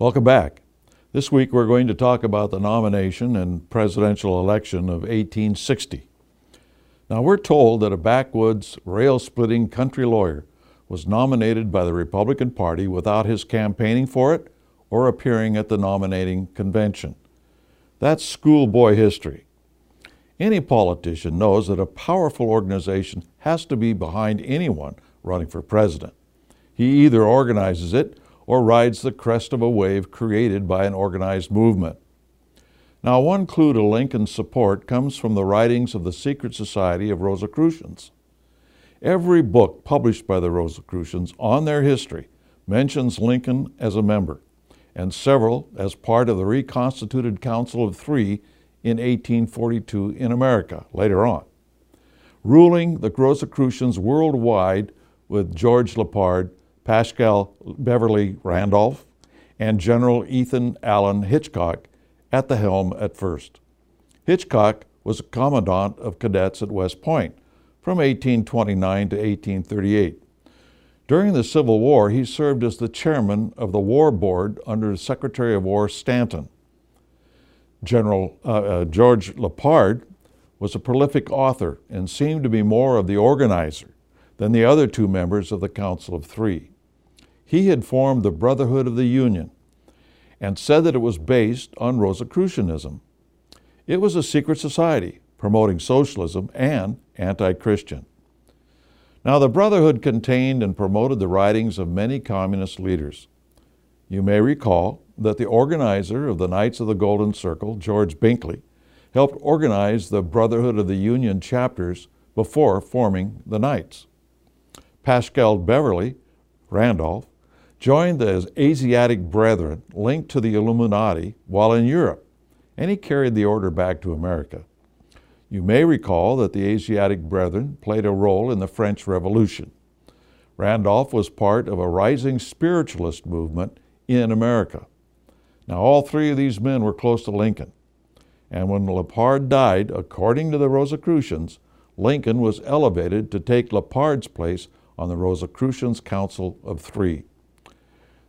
Welcome back. This week we're going to talk about the nomination and presidential election of 1860. Now we're told that a backwoods, rail splitting country lawyer was nominated by the Republican Party without his campaigning for it or appearing at the nominating convention. That's schoolboy history. Any politician knows that a powerful organization has to be behind anyone running for president. He either organizes it or rides the crest of a wave created by an organized movement. Now, one clue to Lincoln's support comes from the writings of the Secret Society of Rosicrucians. Every book published by the Rosicrucians on their history mentions Lincoln as a member, and several as part of the reconstituted Council of Three in 1842 in America later on. Ruling the Rosicrucians worldwide with George Lippard Paschal Beverly Randolph, and General Ethan Allen Hitchcock at the helm at first. Hitchcock was a commandant of cadets at West Point from 1829 to 1838. During the Civil War, he served as the chairman of the War Board under Secretary of War Stanton. General uh, uh, George Lippard was a prolific author and seemed to be more of the organizer than the other two members of the Council of Three. He had formed the Brotherhood of the Union and said that it was based on Rosicrucianism. It was a secret society promoting socialism and anti Christian. Now, the Brotherhood contained and promoted the writings of many communist leaders. You may recall that the organizer of the Knights of the Golden Circle, George Bickley, helped organize the Brotherhood of the Union chapters before forming the Knights. Paschal Beverly Randolph joined the Asiatic Brethren linked to the Illuminati while in Europe, and he carried the order back to America. You may recall that the Asiatic Brethren played a role in the French Revolution. Randolph was part of a rising spiritualist movement in America. Now, all three of these men were close to Lincoln. And when Lippard died, according to the Rosicrucians, Lincoln was elevated to take Lippard's place on the Rosicrucians' Council of Three.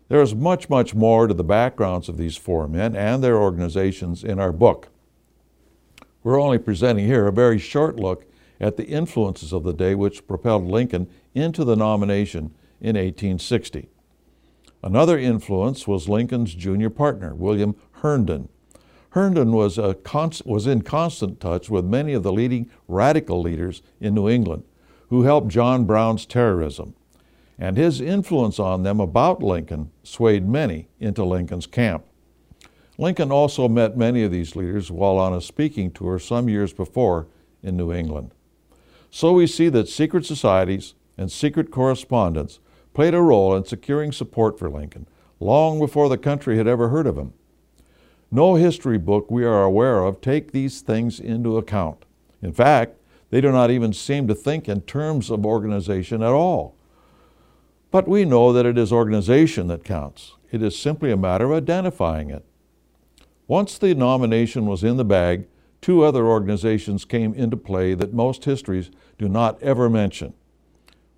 There is much, much more to the backgrounds of these four men and their organizations in our book. We're only presenting here a very short look at the influences of the day which propelled Lincoln into the nomination in 1860. Another influence was Lincoln's junior partner, William Herndon. Herndon was, was in constant touch with many of the leading radical leaders in New England who helped John Brown's terrorism and his influence on them about Lincoln swayed many into Lincoln's camp. Lincoln also met many of these leaders while on a speaking tour some years before in New England. So we see that secret societies and secret correspondence played a role in securing support for Lincoln long before the country had ever heard of him. No history book we are aware of take these things into account. In fact, they do not even seem to think in terms of organization at all. But we know that it is organization that counts. It is simply a matter of identifying it. Once the nomination was in the bag, two other organizations came into play that most histories do not ever mention.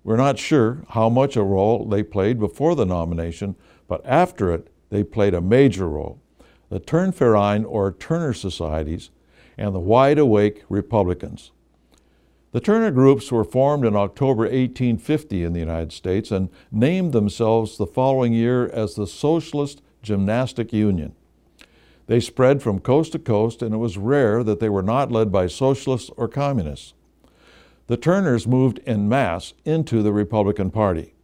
We're not sure how much a role they played before the nomination, but after it, they played a major role. The Turnverein or Turner Societies and the Wide Awake Republicans. The Turner groups were formed in October 1850 in the United States and named themselves the following year as the Socialist Gymnastic Union. They spread from coast to coast, and it was rare that they were not led by socialists or communists. The Turners moved en masse into the Republican Party.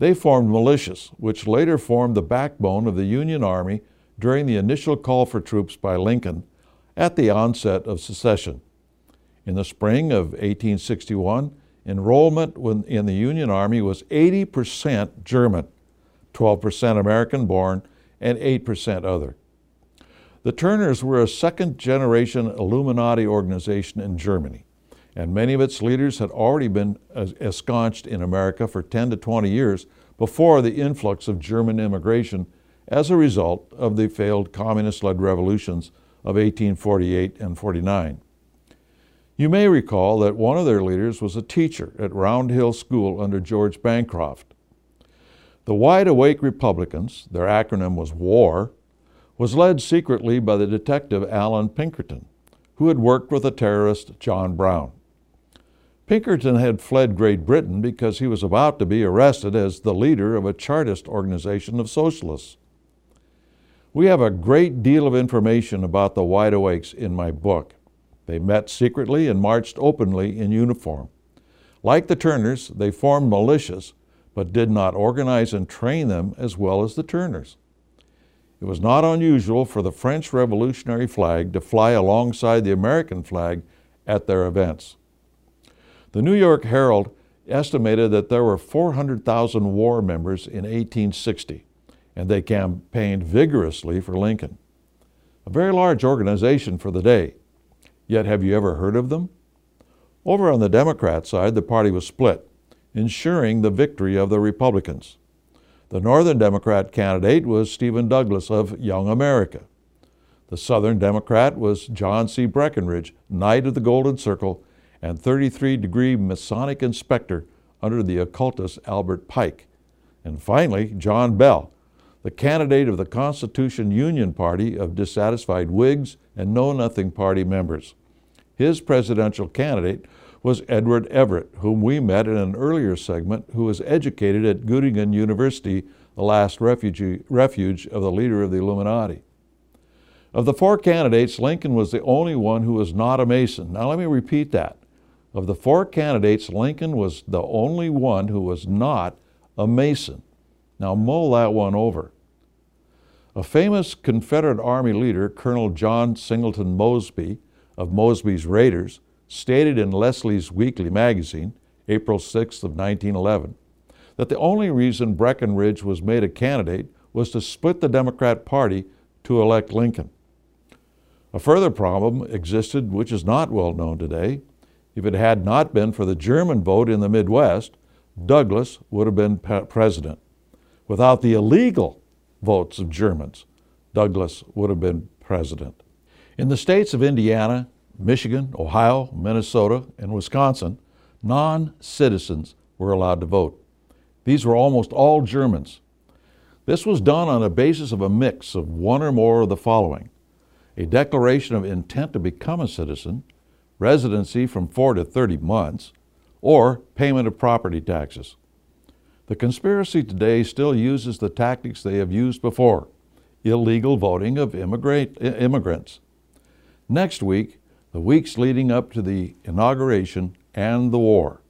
They formed militias, which later formed the backbone of the Union Army during the initial call for troops by Lincoln at the onset of secession. In the spring of 1861, enrollment in the Union Army was 80% German, 12% American born, and 8% other. The Turners were a second generation Illuminati organization in Germany, and many of its leaders had already been ensconced in America for 10 to 20 years before the influx of German immigration as a result of the failed communist led revolutions of 1848 and 49. You may recall that one of their leaders was a teacher at Round Hill School under George Bancroft. The Wide Awake Republicans, their acronym was WAR, was led secretly by the detective Allan Pinkerton, who had worked with the terrorist John Brown. Pinkerton had fled Great Britain because he was about to be arrested as the leader of a Chartist organization of socialists. We have a great deal of information about the Wide Awakes in my book. They met secretly and marched openly in uniform. Like the Turners, they formed militias, but did not organize and train them as well as the Turners. It was not unusual for the French Revolutionary flag to fly alongside the American flag at their events. The New York Herald estimated that there were 400,000 war members in 1860, and they campaigned vigorously for Lincoln. A very large organization for the day. Yet, have you ever heard of them? Over on the Democrat side, the party was split, ensuring the victory of the Republicans. The Northern Democrat candidate was Stephen Douglas of Young America. The Southern Democrat was John C. Breckinridge, Knight of the Golden Circle and 33 degree Masonic inspector under the occultist Albert Pike. And finally, John Bell, the candidate of the Constitution Union Party of dissatisfied Whigs and Know Nothing Party members. His presidential candidate was Edward Everett, whom we met in an earlier segment, who was educated at Göttingen University, the last refuge, refuge of the leader of the Illuminati. Of the four candidates, Lincoln was the only one who was not a Mason. Now, let me repeat that. Of the four candidates, Lincoln was the only one who was not a Mason. Now, mull that one over. A famous Confederate Army leader, Colonel John Singleton Mosby of Mosby's Raiders, stated in Leslie's Weekly magazine, April 6th of 1911, that the only reason Breckinridge was made a candidate was to split the Democrat Party to elect Lincoln. A further problem existed, which is not well known today. If it had not been for the German vote in the Midwest, Douglas would have been president. Without the illegal votes of Germans, Douglas would have been president. In the states of Indiana, Michigan, Ohio, Minnesota, and Wisconsin, non citizens were allowed to vote. These were almost all Germans. This was done on a basis of a mix of one or more of the following a declaration of intent to become a citizen, residency from four to 30 months, or payment of property taxes. The conspiracy today still uses the tactics they have used before illegal voting of immigrants. Next week, the weeks leading up to the inauguration and the war.